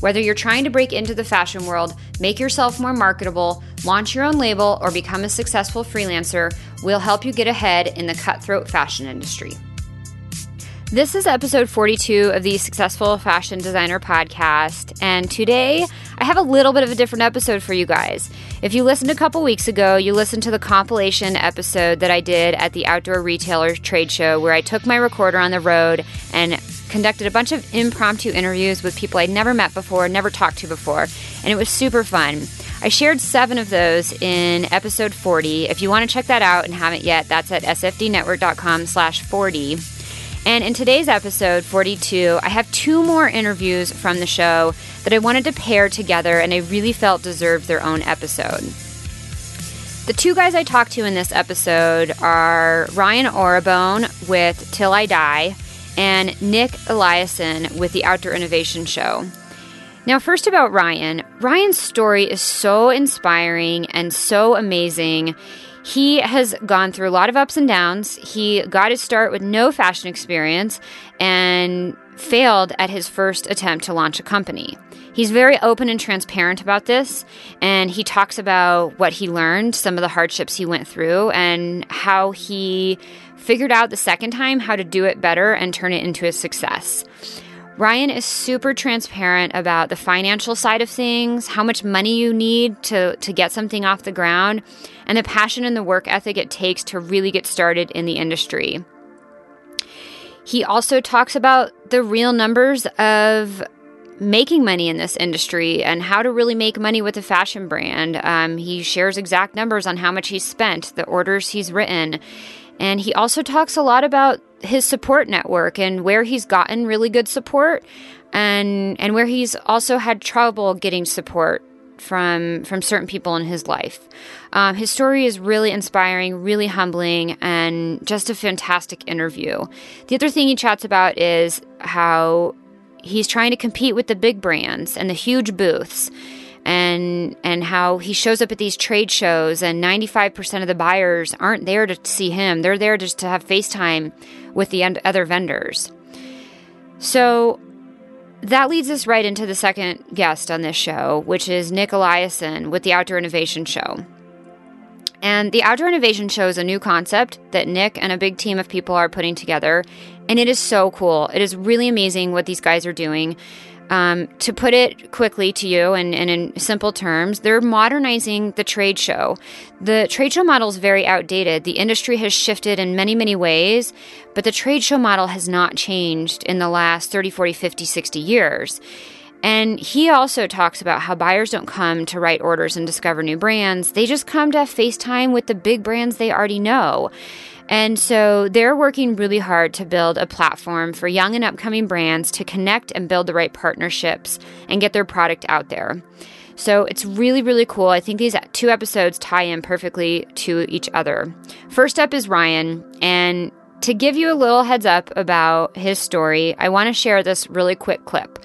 Whether you're trying to break into the fashion world, make yourself more marketable, launch your own label, or become a successful freelancer, we'll help you get ahead in the cutthroat fashion industry. This is episode 42 of the Successful Fashion Designer podcast, and today I have a little bit of a different episode for you guys. If you listened a couple weeks ago, you listened to the compilation episode that I did at the Outdoor Retailer Trade Show where I took my recorder on the road and conducted a bunch of impromptu interviews with people I'd never met before, never talked to before, and it was super fun. I shared seven of those in episode 40. If you want to check that out and haven't yet, that's at sfdnetwork.com slash 40. And in today's episode 42, I have two more interviews from the show that I wanted to pair together and I really felt deserved their own episode. The two guys I talked to in this episode are Ryan Orabone with Till I Die and Nick Eliason with the Outdoor Innovation Show. Now, first about Ryan. Ryan's story is so inspiring and so amazing. He has gone through a lot of ups and downs. He got his start with no fashion experience and failed at his first attempt to launch a company. He's very open and transparent about this, and he talks about what he learned, some of the hardships he went through, and how he figured out the second time how to do it better and turn it into a success. Ryan is super transparent about the financial side of things, how much money you need to, to get something off the ground, and the passion and the work ethic it takes to really get started in the industry. He also talks about the real numbers of making money in this industry and how to really make money with a fashion brand. Um, he shares exact numbers on how much he's spent, the orders he's written. And he also talks a lot about his support network and where he's gotten really good support and and where he's also had trouble getting support from from certain people in his life. Um, his story is really inspiring, really humbling, and just a fantastic interview. The other thing he chats about is how he's trying to compete with the big brands and the huge booths and and how he shows up at these trade shows and 95% of the buyers aren't there to see him. They're there just to have facetime with the other vendors. So that leads us right into the second guest on this show which is nick eliason with the outdoor innovation show. And the outdoor innovation show is a new concept that nick and a big team of people are putting together and it is so cool. It is really amazing what these guys are doing um, to put it quickly to you and, and, in simple terms, they're modernizing the trade show. The trade show model is very outdated. The industry has shifted in many, many ways, but the trade show model has not changed in the last 30, 40, 50, 60 years. And he also talks about how buyers don't come to write orders and discover new brands. They just come to FaceTime with the big brands they already know. And so they're working really hard to build a platform for young and upcoming brands to connect and build the right partnerships and get their product out there. So it's really, really cool. I think these two episodes tie in perfectly to each other. First up is Ryan. And to give you a little heads up about his story, I want to share this really quick clip.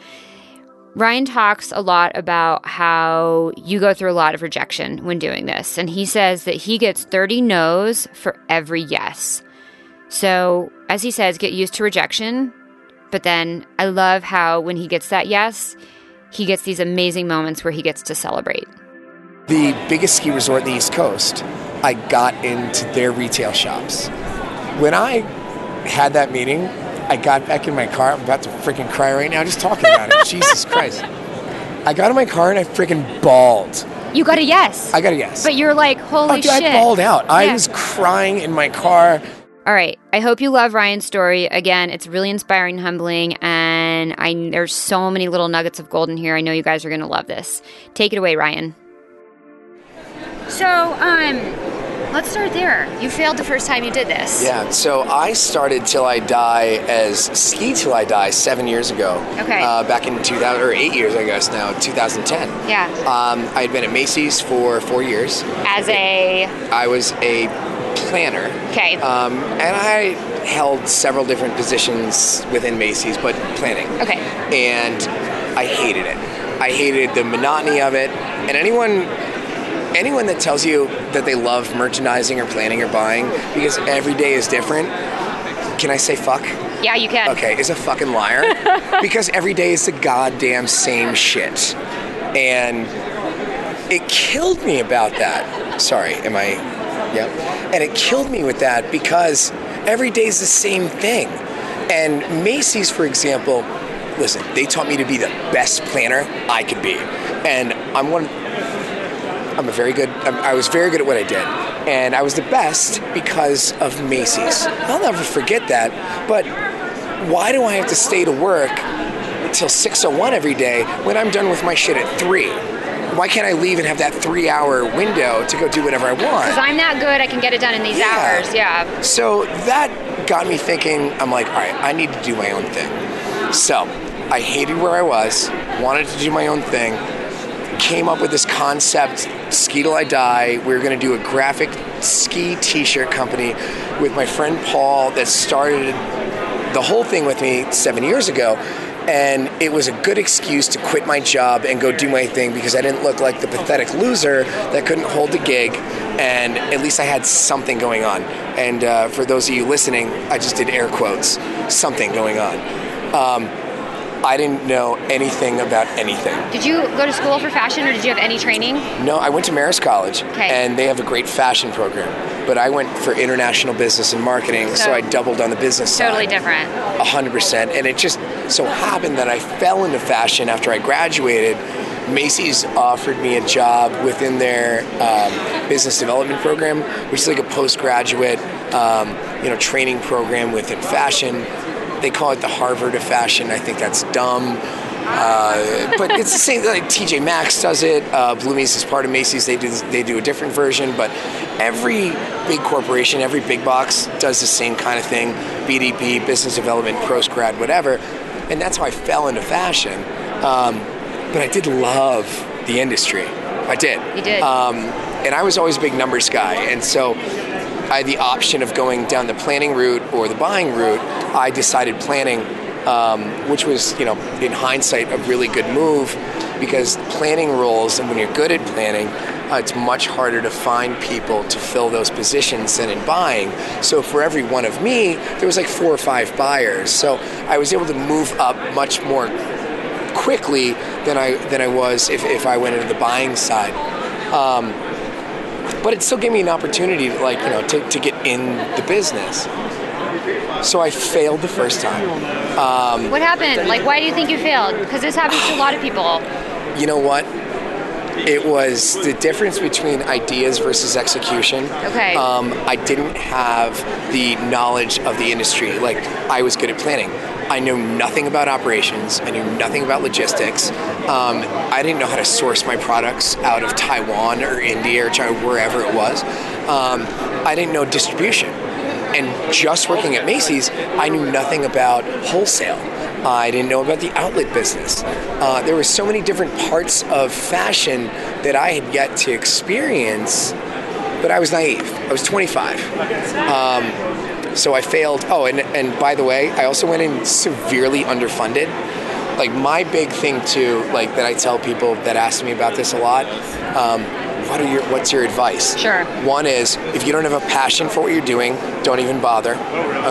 Ryan talks a lot about how you go through a lot of rejection when doing this. And he says that he gets 30 no's for every yes. So, as he says, get used to rejection. But then I love how when he gets that yes, he gets these amazing moments where he gets to celebrate. The biggest ski resort in the East Coast, I got into their retail shops. When I had that meeting, I got back in my car. I'm about to freaking cry right now just talking about it. Jesus Christ. I got in my car and I freaking bawled. You got a yes. I got a yes. But you're like, holy oh, dude, shit. I bawled out. I was crying in my car. All right. I hope you love Ryan's story. Again, it's really inspiring, humbling, and I there's so many little nuggets of gold in here. I know you guys are going to love this. Take it away, Ryan. So, um, Let's start there. You failed the first time you did this. Yeah, so I started Till I Die as Ski Till I Die seven years ago. Okay. Uh, back in 2000, or eight years, I guess now, 2010. Yeah. Um, I had been at Macy's for four years. As a I was a planner. okay. Um, and I held several different positions within Macy's, but planning. okay. And I hated it. I hated the monotony of it. And anyone anyone that tells you that they love merchandising or planning or buying because every day is different, can I say fuck? Yeah, you can. Okay, is a fucking liar because every day is the goddamn same shit. And it killed me about that. Sorry, am I? Yep. And it killed me with that because every day is the same thing. And Macy's, for example, listen, they taught me to be the best planner I could be. And I'm one, I'm a very good, I'm, I was very good at what I did. And I was the best because of Macy's. I'll never forget that. But why do I have to stay to work till 6.01 every day when I'm done with my shit at 3? Why can't I leave and have that three hour window to go do whatever I want? Because I'm that good, I can get it done in these Yeah. hours. Yeah. So that got me thinking, I'm like, all right, I need to do my own thing. So I hated where I was, wanted to do my own thing, came up with this concept, Ski Till I Die. We were going to do a graphic ski t shirt company with my friend Paul that started the whole thing with me seven years ago. And it was a good excuse to quit my job and go do my thing because I didn't look like the pathetic loser that couldn't hold the gig. And at least I had something going on. And uh, for those of you listening, I just did air quotes something going on. Um, I didn't know anything about anything. Did you go to school for fashion or did you have any training? No, I went to Marist College, Okay. and they have a great fashion program. But I went for international business and marketing, so, So- I doubled on the business side. Totally different. A hundred percent. And it just so happened that I fell into fashion after I graduated. Macy's offered me a job within their um, business development program, which is like a postgraduate, um, you know, training program within fashion. They call it the Harvard of fashion. I think that's dumb. Uh, but it's the same. Like TJ Maxx does it. Uh, Bloomies is part of Macy's. They do they do a different version. But every big corporation, every big box does the same kind of thing. BDP, business development, post grad, whatever. And that's how I fell into fashion. Um, but I did love the industry. I did. You did. Um, and I was always a big numbers guy, and so I had the option of going down the planning route or the buying route. I decided planning, um, which was, you know, in hindsight, a really good move because planning roles, and when you're good at planning, uh, it's much harder to find people to fill those positions than in buying. So for every one of me, there was like four or five buyers. So I was able to move up much more quickly than I than I was if, if I went into the buying side. Um, but it still gave me an opportunity to like you know to, to get in the business. So I failed the first time. What happened? Like, why do you think you failed? Because this happens to a lot of people. You know what? It was the difference between ideas versus execution. Okay. Um, I didn't have the knowledge of the industry. Like I was good at planning. I knew nothing about operations. I knew nothing about logistics. Um, I didn't know how to source my products out of Taiwan or India or China, wherever it was. Um, I didn't know distribution. And just working at Macy's, I knew nothing about wholesale. I didn't know about the outlet business. Uh, there were so many different parts of fashion that I had yet to experience, but I was naive. I was 25. Um, so I failed. Oh, and, and by the way, I also went in severely underfunded. Like my big thing too, like that I tell people that ask me about this a lot. Um, what are your What's your advice? Sure. One is if you don't have a passion for what you're doing, don't even bother.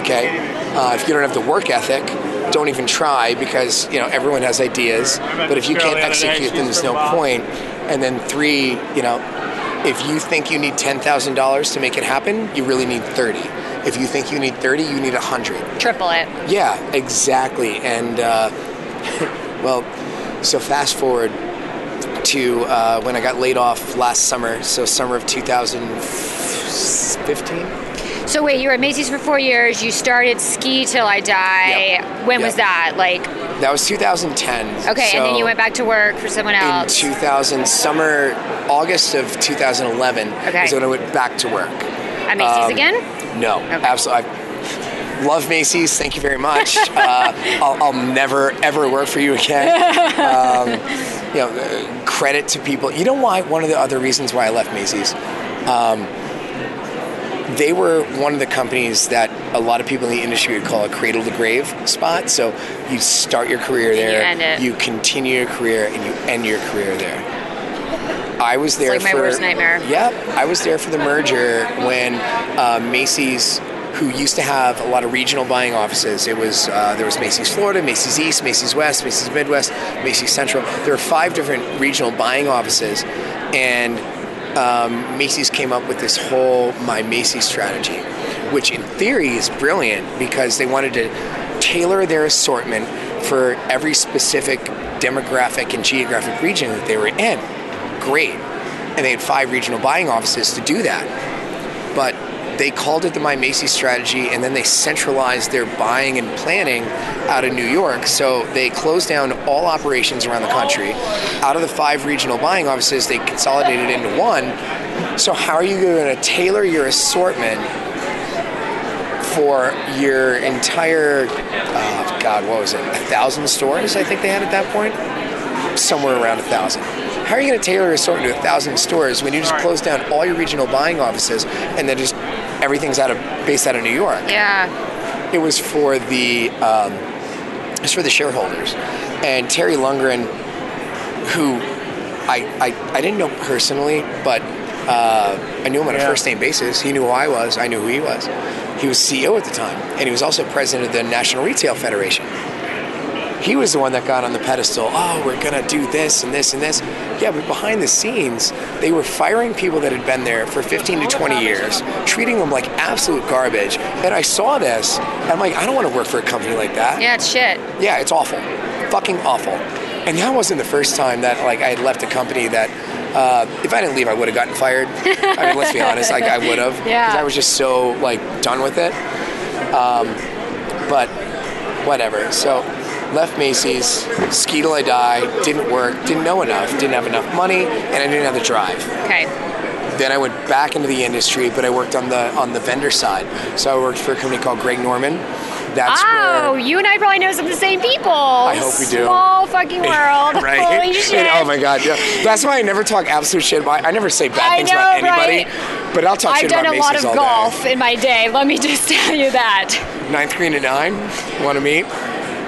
Okay. Uh, if you don't have the work ethic, don't even try because you know everyone has ideas. But if you can't execute, then there's no point. And then three, you know, if you think you need ten thousand dollars to make it happen, you really need thirty. If you think you need thirty, you need a hundred. Triple it. Yeah, exactly. And uh, well, so fast forward to uh, when I got laid off last summer. So summer of 2015. So wait, you were at Macy's for four years. You started Ski Till I Die. Yep. When was that? Like, That was 2010. okay, and then you went back to work for someone in else. 2000 summer August of 2011 Okay. is when I went back to work. At Macy's Um, again? No, absolutely. I love Macy's. Thank you very much. uh, I'll, I'll never ever work for you again. Um, you know, credit to people. You know why? One of the other reasons why I left Macy's. Um, they were one of the companies that a lot of people in the industry would call a cradle to grave spot. So you start your career there, end it. you continue your career, and you end your career there. I was there like my for worst nightmare. Yep, I was there for the merger when uh, Macy's, who used to have a lot of regional buying offices, it was uh, there was Macy's Florida, Macy's East, Macy's West, Macy's Midwest, Macy's Central. There were five different regional buying offices, and um, Macy's came up with this whole My Macy's strategy, which in theory is brilliant because they wanted to tailor their assortment for every specific demographic and geographic region that they were in. Great. And they had five regional buying offices to do that. But they called it the My Macy's strategy and then they centralized their buying and planning out of New York. So they closed down all operations around the country. Out of the five regional buying offices, they consolidated into one. So, how are you going to tailor your assortment for your entire, uh, God, what was it, a thousand stores? I think they had at that point, somewhere around a thousand. How are you going to tailor your assortment to a thousand stores when you just close down all your regional buying offices and then just everything's out of based out of New York? Yeah. It was for the um, it was for the shareholders, and Terry Lundgren, who I I, I didn't know personally, but uh, I knew him on a first name basis. He knew who I was. I knew who he was. He was CEO at the time, and he was also president of the National Retail Federation. He was the one that got on the pedestal. Oh, we're gonna do this and this and this. Yeah, but behind the scenes, they were firing people that had been there for 15 to 20 years, treating them like absolute garbage. And I saw this. and I'm like, I don't want to work for a company like that. Yeah, it's shit. Yeah, it's awful, fucking awful. And that wasn't the first time that like I had left a company that uh, if I didn't leave, I would have gotten fired. I mean, let's be honest, like I would have, Yeah. I was just so like done with it. Um, but whatever. So left Macy's, ski till I die, didn't work, didn't know enough, didn't have enough money, and I didn't have the drive. Okay. Then I went back into the industry, but I worked on the on the vendor side. So I worked for a company called Greg Norman. That's Oh, where you and I probably know some of the same people. I hope we do. Small fucking world. right? Holy shit. And, oh my god, yeah. That's why I never talk absolute shit about. I never say bad I things know, about anybody. right? But I'll talk I've shit done about a lot Macy's of golf in my day. Let me just tell you that. day. Ninth green at nine. Want to meet?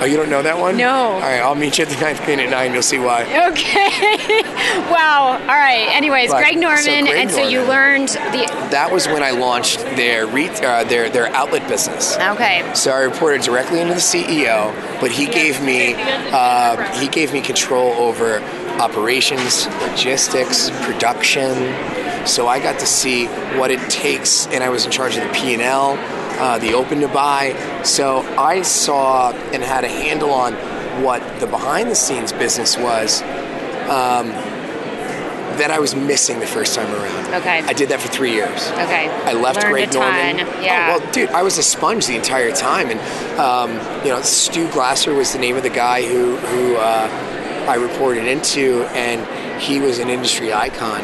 Oh, you don't know that one? No. All right, I'll meet you at the ninth green at nine. You'll see why. Okay. wow. All right. Anyways, But- Greg so Norman, Greg and so you learned the. That was when I launched their re- uh, their their outlet business. Okay. So I reported directly into the CEO, but he gave me uh, he gave me control over operations, logistics, production. So I got to see what it takes, and I was in charge of the P and L, uh, the open to buy. So I saw and had a handle on what the behind the scenes business was. Um, that I was missing the first time around. Okay. I did that for three years. Okay. I left Learned Greg. Norman. Yeah. Oh, well, dude, I was a sponge the entire time, and um, you know, Stu Glasser was the name of the guy who who uh, I reported into, and he was an industry icon.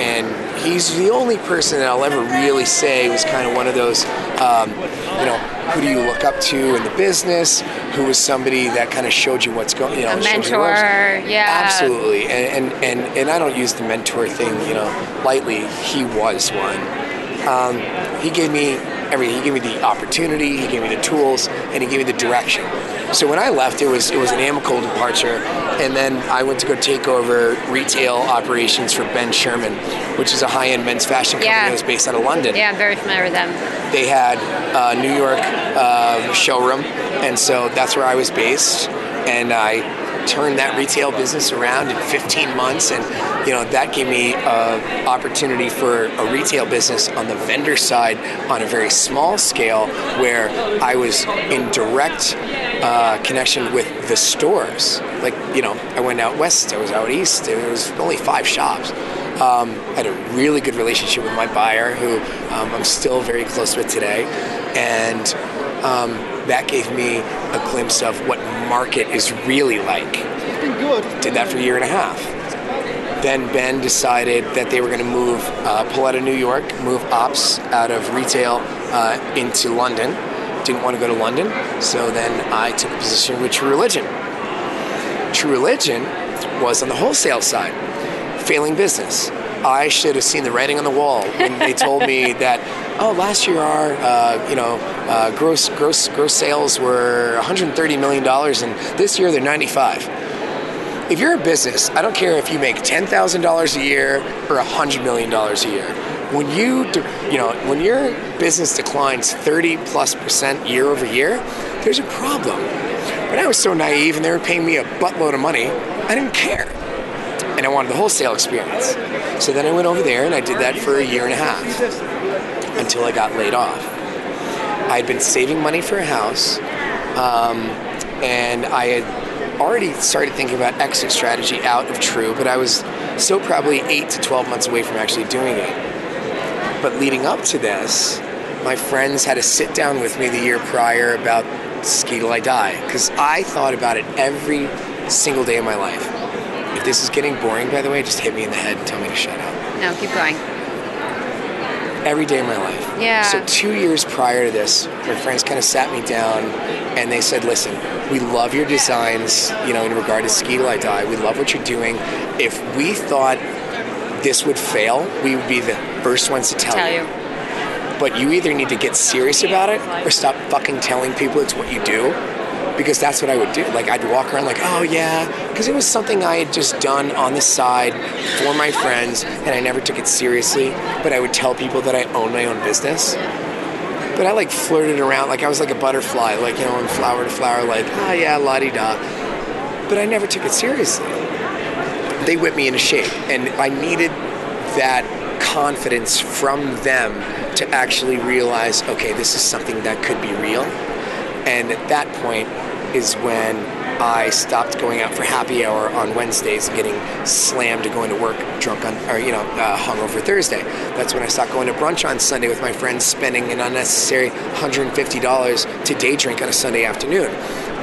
And he's the only person that I'll ever really say was kind of one of those, um, you know, who do you look up to in the business? Who was somebody that kind of showed you what's going, you know, A showed you the mentor, yeah. absolutely. And, and and and I don't use the mentor thing, you know, lightly. He was one um, he gave me everything. He gave me the opportunity, he gave me the tools, and he gave me the direction. So when I left, it was it was an amicable departure, and then I went to go take over retail operations for Ben Sherman, which is a high-end men's fashion company Yeah. that was based out of London. Yeah, I'm very familiar with them. They had a New York uh, showroom, and so that's where I was based, and I turned that retail business around in 15 months and you know that gave me an opportunity for a retail business on the vendor side on a very small scale where i was in direct uh, connection with the stores. Like you know i went out west i was out east there was only five shops. Um, I had a really good relationship with my buyer, who um, I'm still very close with today, and um, that gave me a glimpse of what market is really like. Did that for a year and a half. Then Ben decided that they were going to move, uh, pull out of New York, move ops out of retail uh, into London. Didn't want to go to London, so then I took a position with True Religion. True Religion was on the wholesale side, failing business. I should have seen the writing on the wall when they told me that, oh, last year our, uh, you know, uh, gross gross gross sales were 130 million dollars, and this year they're 95. If you're a business, I don't care if you make ten thousand dollars a year or hundred million dollars a year. When you, you know, when your business declines 30 plus percent year over year, there's a problem. But I was so naive, and they were paying me a buttload of money. I didn't care and I wanted the wholesale experience. So then I went over there and I did that for a year and a half until I got laid off. I had been saving money for a house, um, and I had already started thinking about exit strategy out of True, but I was still probably eight to 12 months away from actually doing it. But leading up to this, my friends had a sit down with me the year prior about ski till I die because I thought about it every single day of my life If this is getting boring, by the way, just hit me in the head and tell me to shut up. No, keep going. Every day of my life. Yeah. So two years prior to this, my friends kind of sat me down and they said, "Listen, we love your designs. You know, in regard to Ski Till I Die, we love what you're doing. If we thought this would fail, we would be the first ones to tell, Tell you. you. But you either need to get serious about it or stop fucking telling people it's what you do." Because that's what I would do. Like I'd walk around like, oh yeah, because it was something I had just done on the side for my friends, and I never took it seriously. But I would tell people that I own my own business. But I like flirted around like I was like a butterfly, like you know, from flower to flower, like ah yeah, la di da. But I never took it seriously. They whipped me into shape, and I needed that confidence from them to actually realize, okay, this is something that could be real. And at that point is when I stopped going out for happy hour on Wednesdays and getting slammed to going to work drunk on, or you know, uh, hungover Thursday. That's when I stopped going to brunch on Sunday with my friends, spending an unnecessary $150 to day drink on a Sunday afternoon.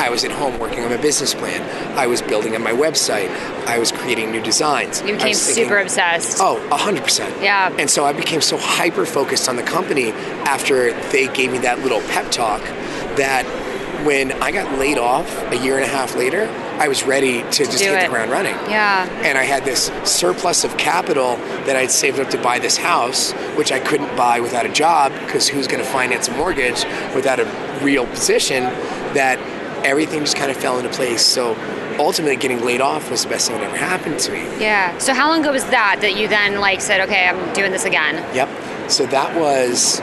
I was at home working on my business plan. I was building on my website. I was creating new designs. You I became thinking- super obsessed. Oh, 100%. Yeah. And so I became so hyper focused on the company after they gave me that little pep talk that when I got laid off a year and a half later, I was ready to just do hit it. the ground running. Yeah. And I had this surplus of capital that I'd saved up to buy this house, which I couldn't buy without a job because who's going to finance a mortgage without a real position? That everything just kind of fell into place. So ultimately, getting laid off was the best thing that ever happened to me. Yeah. So how long ago was that that you then like said, okay, I'm doing this again? Yep. So that was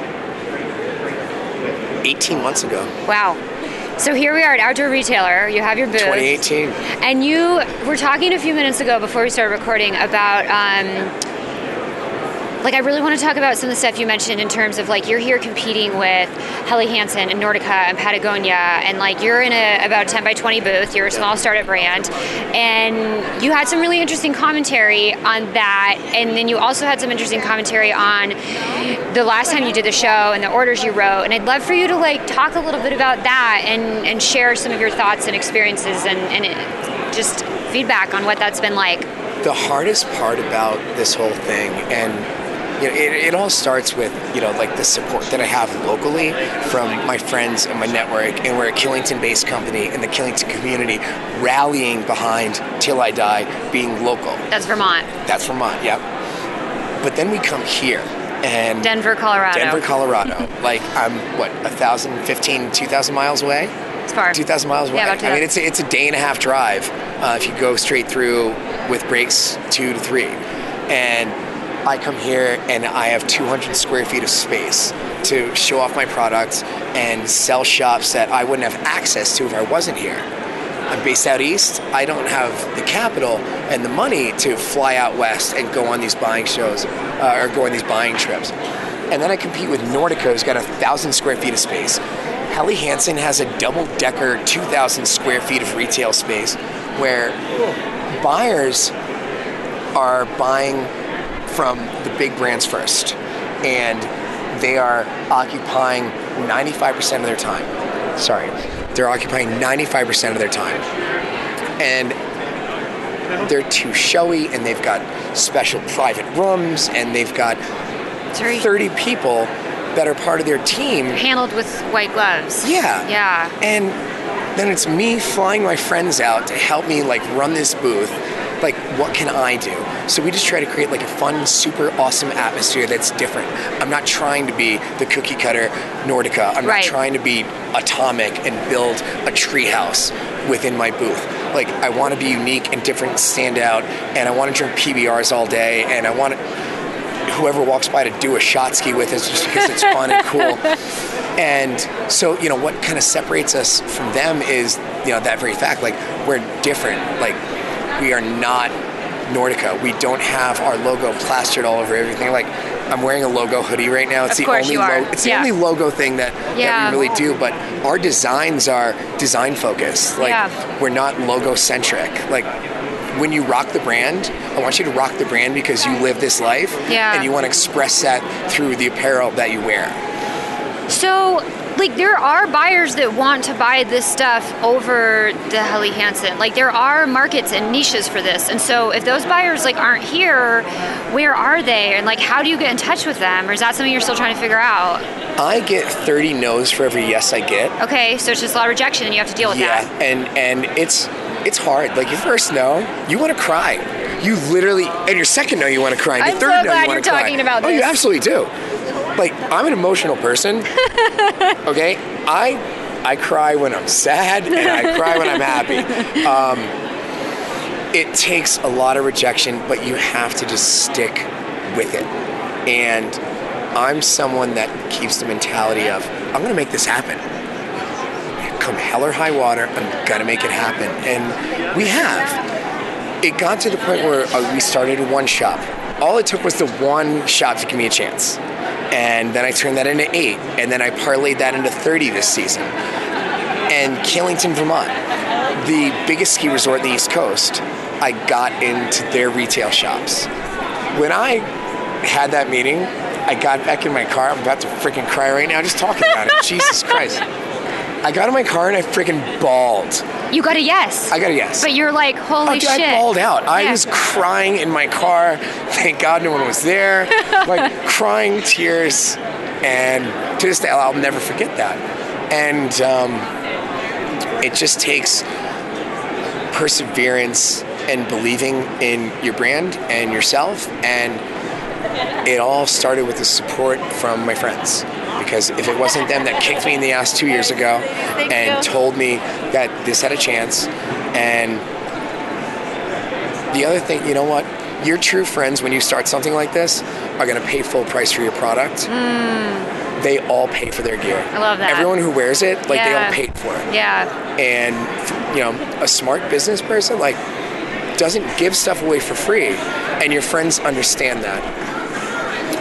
18 months ago, Wow. So here we are at Outdoor Retailer. You have your booth. 2018. And you were talking a few minutes ago before we started recording about, um, like, I really want to talk about some of the stuff you mentioned in terms of like you're here competing with Helly Hansen and Nordica and Patagonia, and like you're in a about 10 by 20 booth. You're a small startup brand, and you had some really interesting commentary on that. And then you also had some interesting commentary on the last time you did the show and the orders you wrote. And I'd love for you to like talk a little bit about that and and share some of your thoughts and experiences and and it, just feedback on what that's been like. the hardest part about this whole thing and you know, it, it all starts with you know like the support that I have locally from my friends and my network, and we're a Killington-based company, and the Killington community rallying behind Till I Die, being local. That's Vermont, That's Vermont, yep. But then we come here, and Denver, Colorado. Denver, Colorado. like I'm what a thousand, fifteen, two thousand miles away. It's far. 2,000 miles away. Yeah, about I mean, it's a, it's a day and a half drive uh, if you go straight through with breaks two to three. And I come here and I have 200 square feet of space to show off my products and sell shops that I wouldn't have access to if I wasn't here. I'm based out east. I don't have the capital and the money to fly out west and go on these buying shows uh, or go on these buying trips. And then I compete with Nordica, who's got a thousand square feet of space. Helly Hansen has a double decker, 2,000 square feet of retail space where buyers are buying from the big brands first. And they are occupying 95% of their time. Sorry. They're occupying 95% of their time. And they're too showy and they've got special private rooms and they've got 30 people that are part of their team. handled with white gloves. Yeah. Yeah. And then it's me flying my friends out to help me like run this booth. Like, what can I do? So we just try to create like a fun, super awesome atmosphere that's different. I'm not trying to be the cookie cutter Nordica. I'm Right. not trying to be atomic and build a treehouse within my booth. Like, I want to be unique and different, stand out, and I want to drink PBRs all day, and I want whoever walks by to do a shot ski with us just because it's fun and cool. And so, you know, what kind of separates us from them is, you know, that very fact. Like, we're different. Like, we are not Nordica. We don't have our logo plastered all over everything. Like, I'm wearing a logo hoodie right now. It's Of the only. Lo- it's Yeah. the only logo thing that, Yeah. that we really do. But our designs are design focused. Like, Yeah. we're not logo centric. Like, when you rock the brand, I want you to rock the brand because you live this life and you want to express that through the apparel that you wear. So, like, there are buyers that want to buy this stuff over the Helly Hansen. Like, there are markets and niches for this. And so, if those buyers like aren't here, where are they? And like, how do you get in touch with them? Or is that something you're still trying to figure out? I get 30 no's for every yes I get. Okay, so it's just a lot of rejection, and you have to deal with yeah, that. Yeah, and and it's it's hard. Like your first no, you want to cry. You literally, and your second no, you want to cry. And your I'm third so no, glad you want you're to cry. talking about Oh, you absolutely do. Like I'm an emotional person. okay, I I cry when I'm sad and I cry when I'm happy. Um, it takes a lot of rejection, but you have to just stick with it. And I'm someone that keeps the mentality of I'm to make this happen come hell or high water, I'm gonna make it happen. And we have. It got to the point where uh, we started one shop. All it took was the one shop to give me a chance. And then I turned that into eight. And then I parlayed that into 30 this season. And Killington, Vermont, the biggest ski resort in the East Coast, I got into their retail shops. When I had that meeting, I got back in my car. I'm about to freaking cry right now just talking about it. Jesus Christ. I got in my car and I freaking bawled. You got a yes. I got a yes. But you're like, holy Oh, dude, shit. I bawled out. I was crying in my car. Thank God no one was there. like crying tears. And to this day, I'll never forget that. And um, it just takes perseverance and believing in your brand and yourself. And it all started with the support from my friends. Because if it wasn't them that kicked me in the ass two years ago and told me that this had a chance, and the other thing, you know what? Your true friends, when you start something like this, are going to pay full price for your product. Mm. They all pay for their gear. I love that. Everyone who wears it, like they all paid for it. Yeah. And you know, a smart business person like doesn't give stuff away for free, and your friends understand that.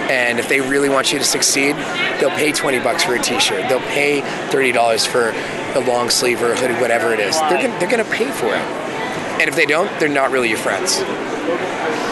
And if they really want you to succeed, they'll pay 20 bucks for a t-shirt. They'll pay $30 for a long sleeve or a hoodie, whatever it is. They're gonna, they're gonna pay for it. And if they don't, they're not really your friends.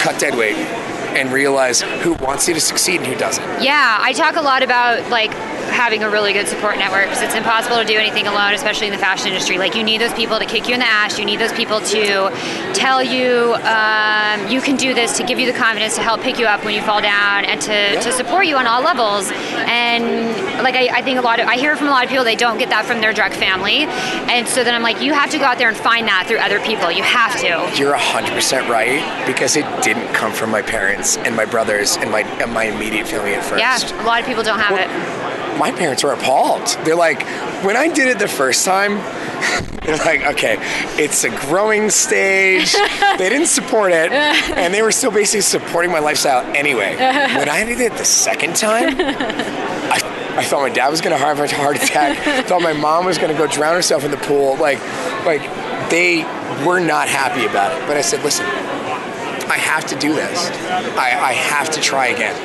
Cut dead weight and realize who wants you to succeed and who doesn't. Yeah, I talk a lot about like having a really good support network because it's impossible to do anything alone, especially in the fashion industry. Like you need those people to kick you in the ass. You need those people to tell you um, you can do this, to give you the confidence, to help pick you up when you fall down, and to, to support you on all levels. And like I, I think a lot of I hear from a lot of people they don't get that from their direct family, and so then I'm like, you have to go out there and find that through other people. You have to. You're 100% right because it didn't come from my parents and my brothers and my and my immediate family at first. Yeah, a lot of people don't have it. My parents were appalled. They're like, when I did it the first time, they're like, okay, it's a growing stage. they didn't support it, and they were still basically supporting my lifestyle anyway. When I did it the second time, I, I thought my dad was gonna have a heart attack. thought my mom was gonna go drown herself in the pool. Like, like they were not happy about it. But I said, listen, I have to do this. I, I have to try again.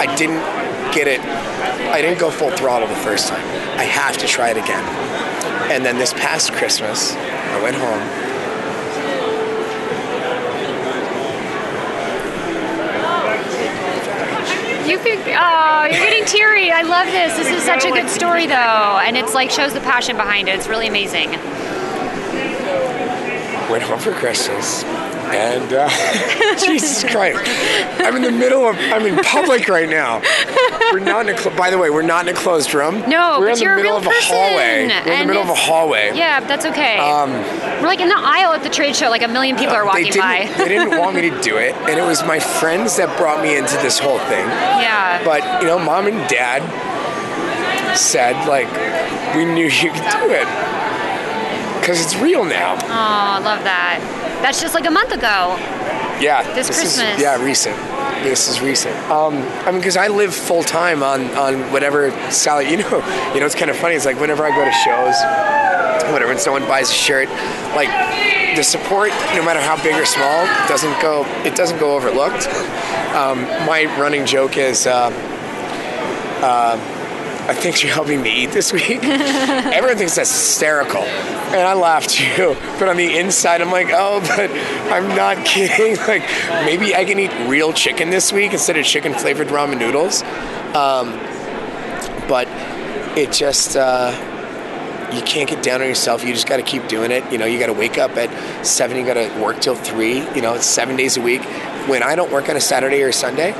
I didn't get it. I didn't go full throttle the first time. I have to try it again. And then this past Christmas, I went home. You could. Oh, you're getting teary. I love this. This is such a good story, though, and it's like shows the passion behind it. It's really amazing. Went home for Christmas. And uh, Jesus Christ, I'm in the middle of, I'm in public right now. We're not in a, cl- by the way, we're not in a closed room. No, we're but in the middle of a person, hallway. We're in the middle of a hallway. Yeah, that's okay. We're like in the aisle at the trade show, like a million people are Um, they walking by. they didn't want me to do it, and it was my friends that brought me into this whole thing. yeah. But you know, mom and dad said like, we knew you could do it because it's real now. oh, I love that. That's just like a month ago. Yeah, This is Christmas. yeah recent. This is recent. Um, I mean, because I live full time on on whatever salary. You know, you know, it's kind of funny. It's like whenever I go to shows, whatever, when someone buys a shirt, like the support, no matter how big or small, doesn't go. It doesn't go overlooked. Um, my running joke is. Uh, I think you're helping me eat this week. Everyone thinks that's hysterical. And I laugh too. But on the inside, I'm like, oh, but I'm not kidding. Like, maybe I can eat real chicken this week instead of chicken flavored ramen noodles. Um, but it just, uh, you can't get down on yourself. You just got to keep doing it. You know, you got to wake up at seven, you got to work till three. You know, it's seven days a week. When I don't work on a Saturday or a Sunday,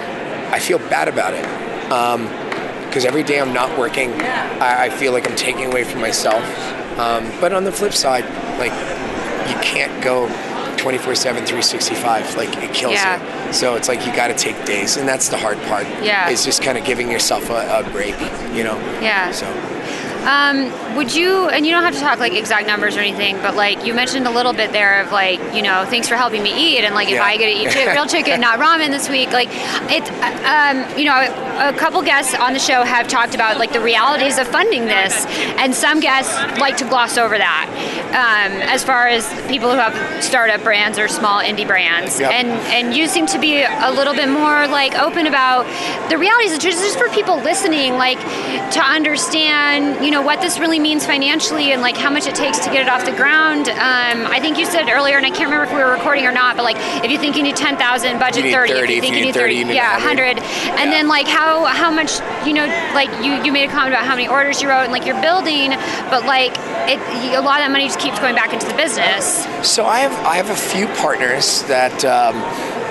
I feel bad about it because every day I'm not working, I, I feel like I'm taking away from myself. Um, but on the flip side, like you can't go 24/7, 365. Like it kills Yeah. you. So it's like you got to take days, and that's the hard part. Yeah. Is just kind of giving yourself a, a break. You know. Yeah. So Um, would you, and you don't have to talk like exact numbers or anything, but like you mentioned a little bit there of like, you know, thanks for helping me eat. And like if I get to eat real chicken, not ramen this week, like it, um, you know, a couple guests on the show have talked about like the realities of funding this. And some guests like to gloss over that um, as far as people who have startup brands or small indie brands. Yep. And, and you seem to be a little bit more like open about the realities, just for people listening, like to understand, you know, what this really means financially and like how much it takes to get it off the ground. Um, I think you said earlier, and I can't remember if we were recording or not, but like if you think you need 10,000, budget You need 30. 30, If you think you need 30, you need yeah, 100. 100. And then like how how much, you know, like you, you made a comment about how many orders you wrote and like you're building, but like it, a lot of that money just keeps going back into the business. So I have I have a few partners that um,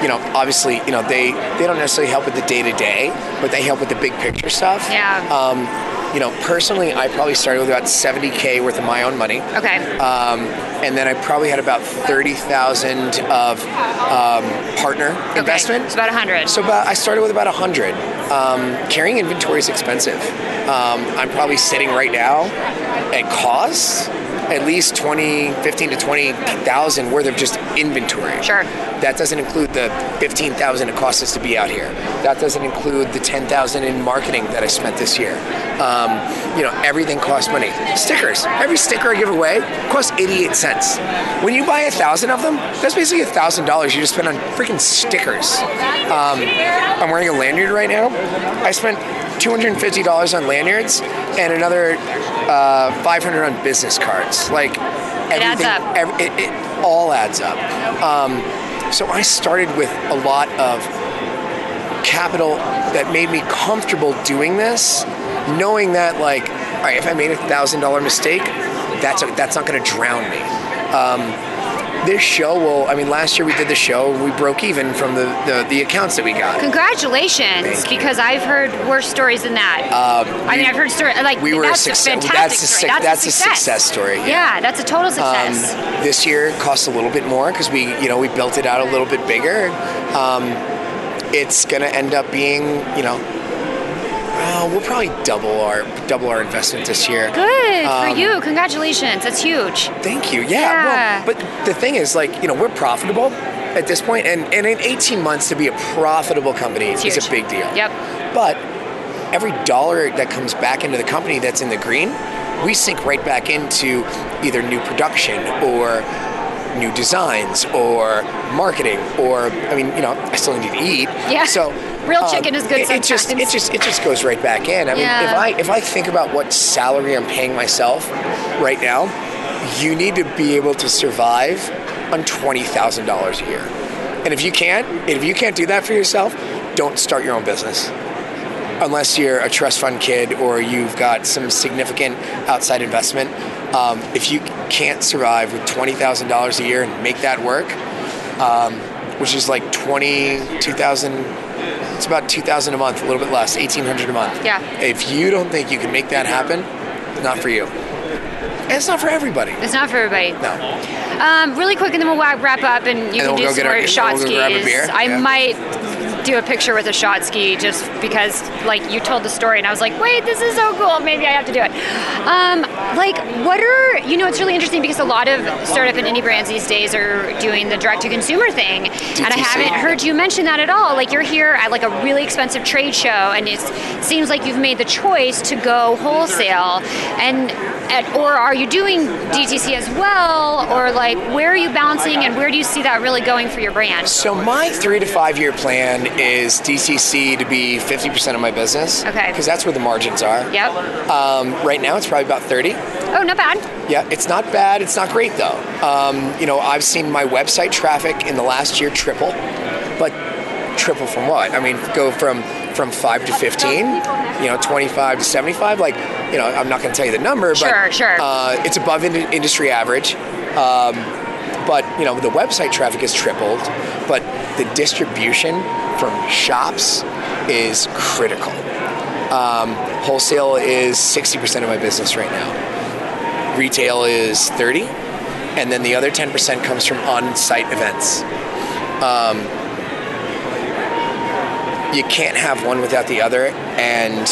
you know obviously you know they they don't necessarily help with the day to day, but they help with the big picture stuff. Yeah. Um, you know, personally, I probably started with about 70k worth of my own money. Okay. Um, and then I probably had about 30,000 of um, partner Okay. investment. It's about 100. So about, I started with about 100. Um, carrying inventory is expensive. Um, I'm probably sitting right now at cost at least 20, 15 to 20,000 worth of just inventory. Sure. That doesn't include the 15,000 it costs us to be out here. That doesn't include the 10,000 in marketing that I spent this year. Um, you know, everything costs money. Stickers. Every sticker I give away costs 88 cents. When you buy a thousand of them, that's basically a thousand dollars you just spent on freaking stickers. Um, I'm wearing a lanyard right now. I spent $250 on lanyards and another uh, 500 on business cards. Like adds everything, up. ev- it, it all adds up. Um, so I started with a lot of capital that made me comfortable doing this, knowing that like, all right, if I made a thousand dollar mistake, that's a, that's not going to drown me. Um, this show will. I mean, last year we did the show we broke even from the, the, the accounts that we got. Congratulations, because I've heard worse stories than that. I mean, I've heard stories like we were a that's success- a fantastic that's a suc- that's a success story, yeah. Yeah, that's a total Um, success. this year cost a little bit more because we, you know, we built it out a little bit bigger. Um, it's going to end up being, you know, well, we'll probably double our double our investment this year. Good um, for you. Congratulations. That's huge. Thank you. Yeah. Yeah. Well, but the thing is, like, you know, we're profitable at this point, and, and in 18 months to be a profitable company is huge. a big deal. Yep. But every dollar that comes back into the company that's in the green, we sink right back into either new production or new designs or marketing or I mean, you know, I still need to eat. Yeah. So Real um, chicken is good It, it just it just it just goes right back in. I mean, Yeah. if I if I think about what salary I'm paying myself right now, you need to be able to survive on twenty thousand dollars a year. And if you can't, if you can't do that for yourself, don't start your own business unless you're a trust fund kid or you've got some significant outside investment. Um, if you can't survive with twenty thousand dollars a year and make that work, um, which is like 20, 2,000. It's about 2,000 a month, a little bit less, 1,800 a month. Yeah. If you don't think you can make that happen, it's not for you. And it's not for everybody. It's not for everybody. No. Um, really quick, and then we'll wrap up, and you And can do we'll go some more shot we'll grab a skis. beer, I yeah. might do a picture with a shot ski just because, like, you told the story, and I was like, wait, this is so cool. Maybe I have to do it. Um, like, what are you know? It's really interesting because a lot of startup and indie brands these days are doing the direct to consumer thing, and I haven't heard you mention that at all. Like, you're here at like a really expensive trade show, and it seems like you've made the choice to go wholesale, and. At, or are you doing DTC as well, or like where are you balancing, and where do you see that really going for your brand? So my three to five year plan is DTC to be 50% of my business. Okay. Because that's where the margins are. Yep. Um, right now it's probably about 30. Oh, not bad. Yeah, it's not bad. It's not great though. Um, you know, I've seen my website traffic in the last year triple, but triple from what? I mean, go from from five to 15. You know, 25 to 75. Like, you know, I'm not going to tell you the number, but Sure, sure. Uh, it's above in- industry average. Um, but you know, the website traffic has tripled, but the distribution from shops is critical. Um, wholesale is 60% of my business right now retail is 30 and then the other 10% comes from on-site events um, you can't have one without the other and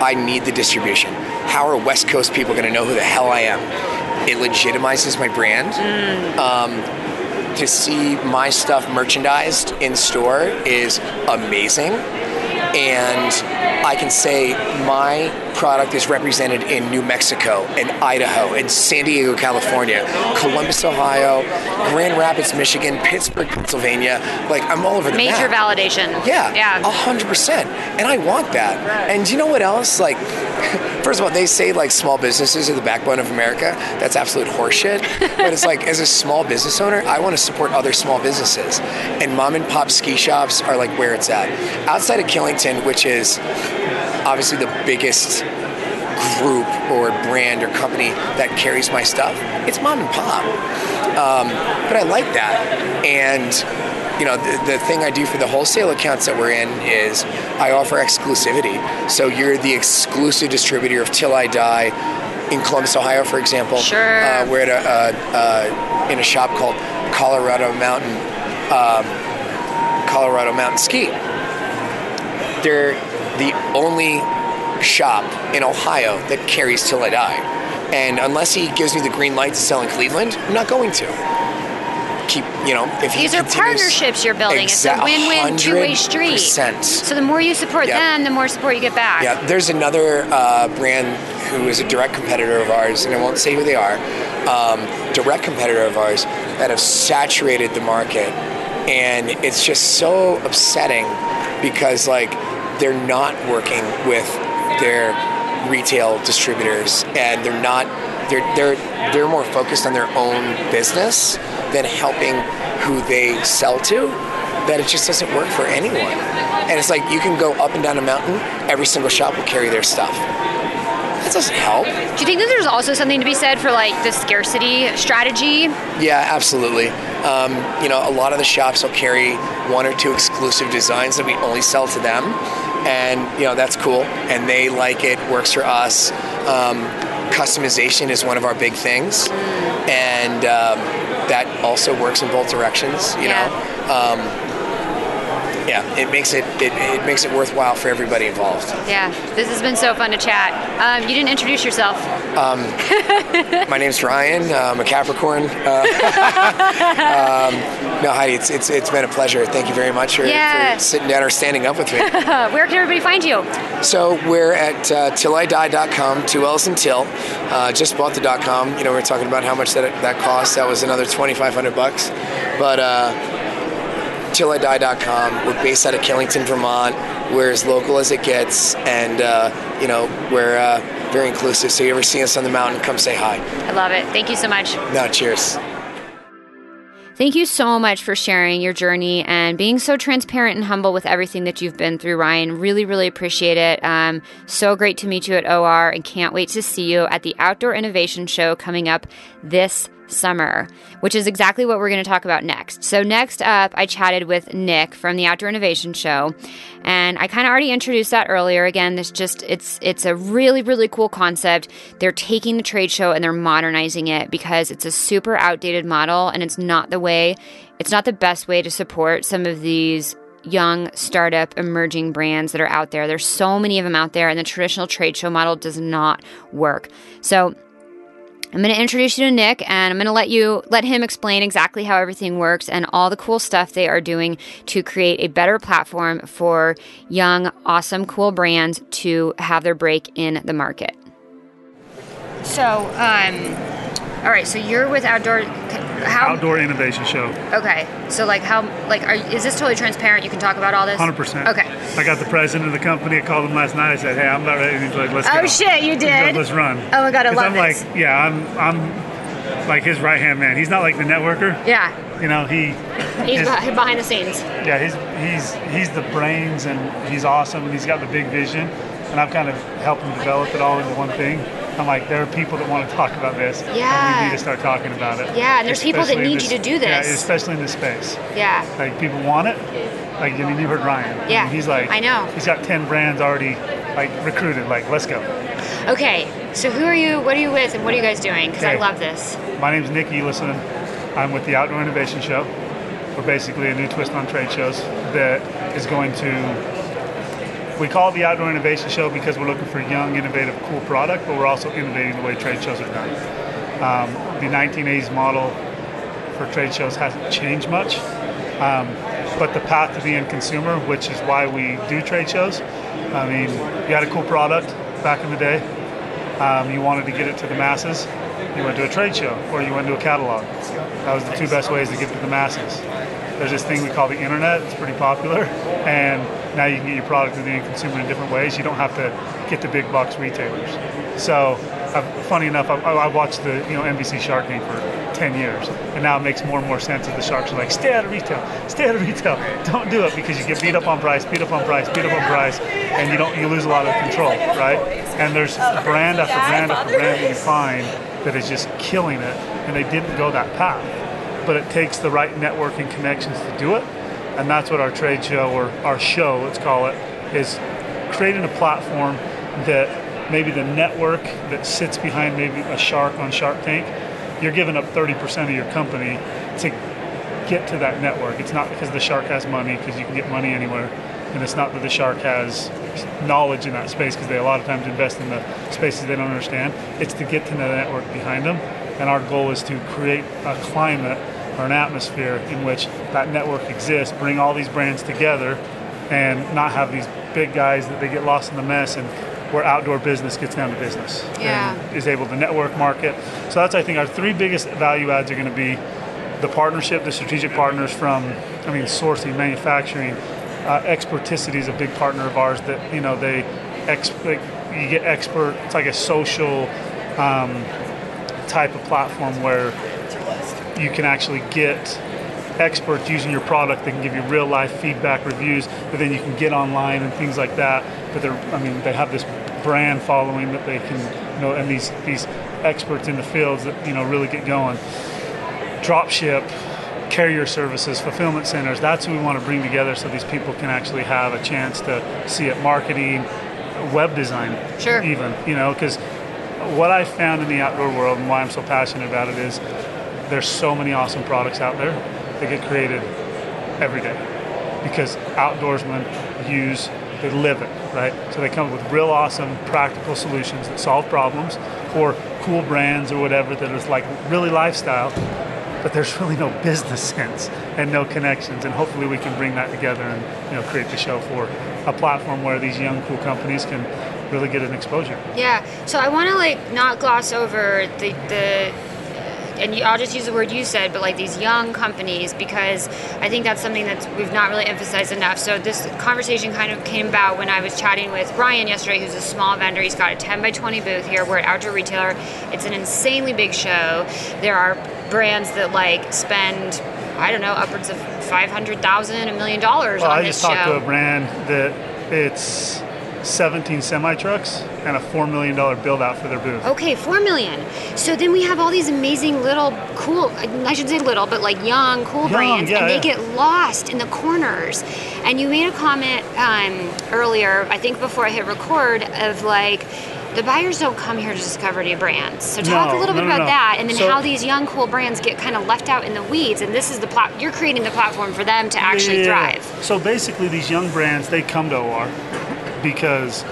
i need the distribution. How are west coast people going to know who the hell i am? It legitimizes my brand. Um, to see my stuff merchandised in store is amazing and I can say my product is represented in New Mexico and Idaho and San Diego, California, Columbus, Ohio, Grand Rapids, Michigan, Pittsburgh, Pennsylvania. Like I'm all over the Major map. validation. Yeah, Yeah. a hundred percent. And I want that. And you know what else? Like, first of all, they say like small businesses are the backbone of America. That's absolute horseshit. but it's like, as a small business owner, I want to support other small businesses. And mom and pop ski shops are like where it's at. Outside of Killington, which is obviously the biggest group or brand or company that carries my stuff, it's mom and pop. Um, but I like that. And you know, the, the thing I do for the wholesale accounts that we're in is I offer exclusivity. So you're the exclusive distributor of Till I Die in Columbus, Ohio, for example. Sure. Uh, we're at a, uh, uh, in a shop called Colorado Mountain, um, Colorado Mountain Ski. They're the only shop in Ohio that carries Till I Die. And unless he gives me the green light to sell in Cleveland, I'm not going to. Keep, you know, if he These are partnerships you're building. It's a win-win, two-way street. So the more you support Yep. them, the more support you get back. Yeah, there's another uh, brand who is a direct competitor of ours, and I won't say who they are, um, direct competitor of ours that have saturated the market. And it's just so upsetting because, like, they're not working with their retail distributors and they're not they're they're they're more focused on their own business than helping who they sell to that it just doesn't work for anyone. And it's like you can go up and down a mountain every single shop will carry their stuff. That doesn't help. Do you think that there's also something to be said for like the scarcity strategy? yeah absolutely. Um, you know a lot of the shops will carry one or two exclusive designs that we only sell to them. And you know that's cool. And they like it works for us. Um, customization is one of our big things. And um, that also works in both directions you Yeah. know um, yeah it makes it, it it makes it worthwhile for everybody involved Yeah, this has been so fun to chat. Um, you didn't introduce yourself. my name's Ryan. Uh, I'm a Capricorn. Uh, um, no, Heidi, it's, it's it's been a pleasure. Thank you very much for, Yeah. for sitting down or standing up with me. Where can everybody find you? so we're at uh, tillidie.com, two L's and till. Uh, just bought the .com. You know, we were talking about how much that that cost. That was another 2,500 bucks. But uh, tillidie.com. We're based out of Killington, Vermont. We're as local as it gets, and uh, you know, we're uh, very inclusive. So you ever see us on the mountain, come say hi. I love it. Thank you so much. No, cheers. Thank you so much for sharing your journey and being so transparent and humble with everything that you've been through, Ryan. Really, really appreciate it. Um, so great to meet you at OR and can't wait to see you at the Outdoor Innovation Show coming up this summer, which is exactly what we're going to talk about next. So, next up, I chatted with Nick from the Outdoor Innovation Show, and I kind of already introduced that earlier. Again, this just it's it's a really really cool concept. They're taking the trade show and they're modernizing it because it's a super outdated model and it's not the way it's not the best way to support some of these young startup emerging brands that are out there. There's so many of them out there and the traditional trade show model does not work. So, I'm going to introduce you to Nick and I'm going to let you let him explain exactly how everything works and all the cool stuff they are doing to create a better platform for young, awesome, cool brands to have their break in the market. So, um, all right, so you're with Outdoor how Outdoor Innovation Show. Okay. So like how like are, is this totally transparent? You can talk about all this? 100%. Okay. I got the president of the company. I called him last night. I said, "Hey, I'm about ready." And he's like, "Let's oh, go." Oh shit, you did. like, Let's run. Oh my God, I 'Cause love I'm this. like, yeah, I'm I'm like his right hand man. He's not like the networker. Yeah. You know, he He's is- behind the scenes. yeah, he's he's he's the brains and he's awesome and he's got the big vision. And I've kind of helped him develop it all into one thing. I'm like, there are people that want to talk about this. And Yeah. we need to start talking about it. Yeah, and there's people that Especially need you to do Yeah, this. especially in this space. Yeah. Like people want it. Like I mean, you heard Ryan. I Yeah, mean, he's like I know. He's got ten brands already like recruited. Like let's go. Okay. So who are you? What are you with? And what are you guys doing? Because I love this. My name's Nick Eliason. I'm with the Outdoor Innovation Show. We're basically a new twist on trade shows that is going to. We call it the Outdoor Innovation Show because we're looking for young, innovative, cool product, but we're also innovating the way trade shows are done. Um, the 1980s model for trade shows hasn't changed much, um, but the path to the end consumer, which is why we do trade shows. I mean, you had a cool product back in the day, um, you wanted to get it to the masses, you went to a trade show or you went to a catalog. That was the two best ways to get to the masses. There's this thing we call the internet. It's pretty popular, and now you can get your product to the end consumer in different ways. You don't have to get the big box retailers. So, uh, funny enough, I, I watched the you know NBC Shark Tank for 10 years, and now it makes more and more sense that the sharks are like, stay out of retail, stay out of retail. Don't do it because you get beat up on price, beat up on price, beat up on price, and you don't you lose a lot of control, right? And there's brand after brand after brand that you find that is just killing it, and they didn't go that path. But it takes the right networking connections to do it, and that's what our trade show or our show, let's call it, is creating a platform that maybe the network that sits behind maybe a shark on Shark Tank, you're giving up 30% of your company to get to that network. It's not because the shark has money, because you can get money anywhere, and it's not that the shark has knowledge in that space because they a lot of times invest in the spaces they don't understand. It's to get to the network behind them, and our goal is to create a climate or an atmosphere in which that network exists, bring all these brands together, and not have these big guys that they get lost in the mess and where outdoor business gets down to business Yeah. and is able to network market. So that's I think our three biggest value adds are going to be the partnership, the strategic partners from I mean sourcing, manufacturing, uh, experticity is a big partner of ours that you know they ex- like, you get expert. It's like a social um, type of platform where you can actually get experts using your product that can give you real life feedback reviews but then you can get online and things like that. But they're i mean they have this brand following that they can you know and these these experts in the fields that you know really get going. Drop ship carrier services fulfillment centers that's who we want to bring together so these people can actually have a chance to see it. Marketing web design Sure. even you know because what i found in the outdoor world and why i'm so passionate about it is there's so many awesome products out there that get created every day because outdoorsmen use they live it right? So they come up with real awesome practical solutions that solve problems or cool brands or whatever that is like really lifestyle but there's really no business sense and no connections. And hopefully we can bring that together and you know create the show for a platform where these young cool companies can really get an exposure. Yeah. So I want to like not gloss over the the and you, I'll just use the word you said, but like these young companies because I think that's something that we've not really emphasized enough. So this conversation kind of came about when I was chatting with Brian yesterday, who's a small vendor. He's got a 10 by 20 booth here. We're at Outdoor Retailer. It's an insanely big show. There are brands that like spend I don't know upwards of five hundred thousand, a million dollars Well, I just talked show. to a brand that it's 17 semi trucks and a $4 million build out for their booth. Okay, 4 million. So then we have all these amazing little cool, I should say little, but like young, cool Young, brands, yeah, and they yeah. get lost in the corners. And you made a comment um, earlier, I think before I hit record, of like, the buyers don't come here to discover new brands. So talk No, a little bit no, about that, and then So- how these young, cool brands get kind of left out in the weeds. And this is the plat. You're creating the platform for them to actually Yeah. thrive. So basically, these young brands they come to OR because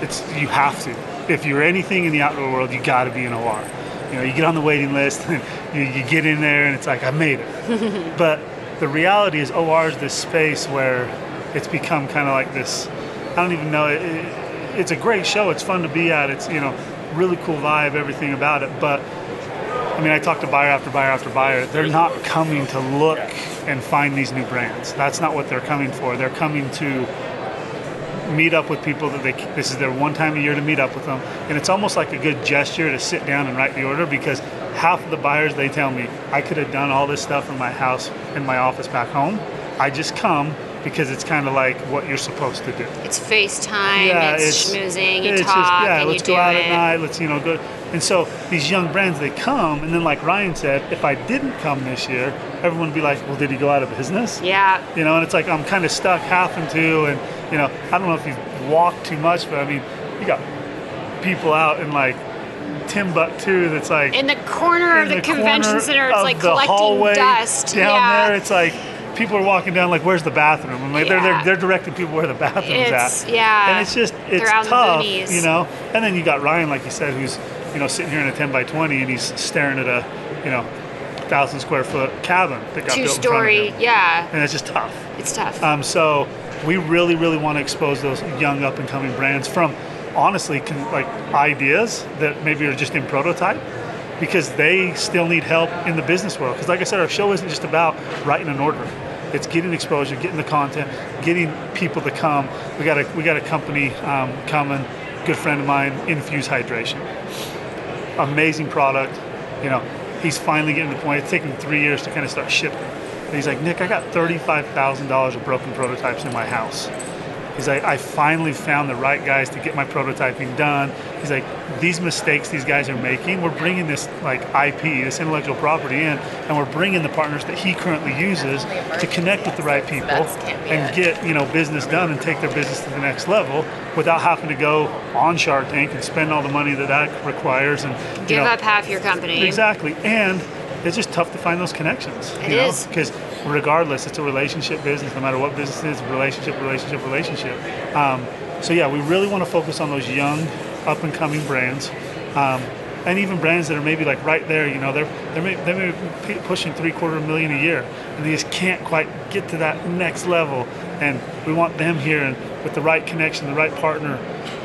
it's you have to. If you're anything in the outdoor world, you got to be in OR. You know, you get on the waiting list, and you, you get in there, and it's like I made it. but the reality is, OR is this space where it's become kind of like this. I don't even know. It, it, it's a great show. It's fun to be at. It's you know really cool vibe, everything about it. But I mean, I talk to buyer after buyer after buyer. They're not coming to look and find these new brands. That's not what they're coming for. They're coming to meet up with people that they. This is their one time a year to meet up with them, and it's almost like a good gesture to sit down and write the order because half of the buyers they tell me I could have done all this stuff in my house in my office back home. I just come because it's kind of like what you're supposed to do It's FaceTime, yeah, it's, schmoozing, you it's talk, just, yeah, and let's you go out it. at night. Let's you know go. And so these young brands they come, and then like Ryan said, if I didn't come this year, everyone would be like, well, did he go out of business? Yeah. You know, and it's like I'm kind of stuck having to, and you know, I don't know if you've walked too much, but I mean, you got people out in like Timbuktu that's like In the corner in of the, the convention center, it's like collecting dust. down yeah. there. It's like people are walking down like, "Where's the bathroom?" And like they're, they're they're directing people where the bathroom's It's- at. yeah. and it's just it's They're out in the tough, you know. And then you got Ryan, like you said, who's you know sitting here in a 10 by 20, and he's staring at a you know thousand square foot cabin that got Two built in front of story, yeah. and it's just tough. It's tough. Um, so we really, really want to expose those young up and coming brands from honestly like ideas that maybe are just in prototype because they still need help in the business world. Because like I said, our show isn't just about writing an order. It's getting exposure, getting the content, getting people to come. We got a we got a company um, coming, good friend of mine, Infuse Hydration. Amazing product. You know, he's finally getting to the point. It's taken three years to kind of start shipping. And he's like, Nick, I got thirty-five thousand dollars of broken prototypes in my house. He's like, I finally found the right guys to get my prototyping done. He's like, these mistakes these guys are making, we're bringing this like IP, this intellectual property in, and we're bringing the partners that he currently uses to connect with the right people and get you know business done and take their business to the next level without having to go on Shark Tank and spend all the money that that requires and Give know, up half your company. Exactly, and it's just tough to find those connections. It you know? is. because regardless, it's a relationship business. No matter what business it is, relationship, relationship, relationship. Um, so yeah, we really want to focus on those young, up and coming brands, um, and even brands that are maybe like right there. You know, they're they're may, they may be pushing three quarter million a year, and they just can't quite get to that next level. And we want them here, and with the right connection, the right partner,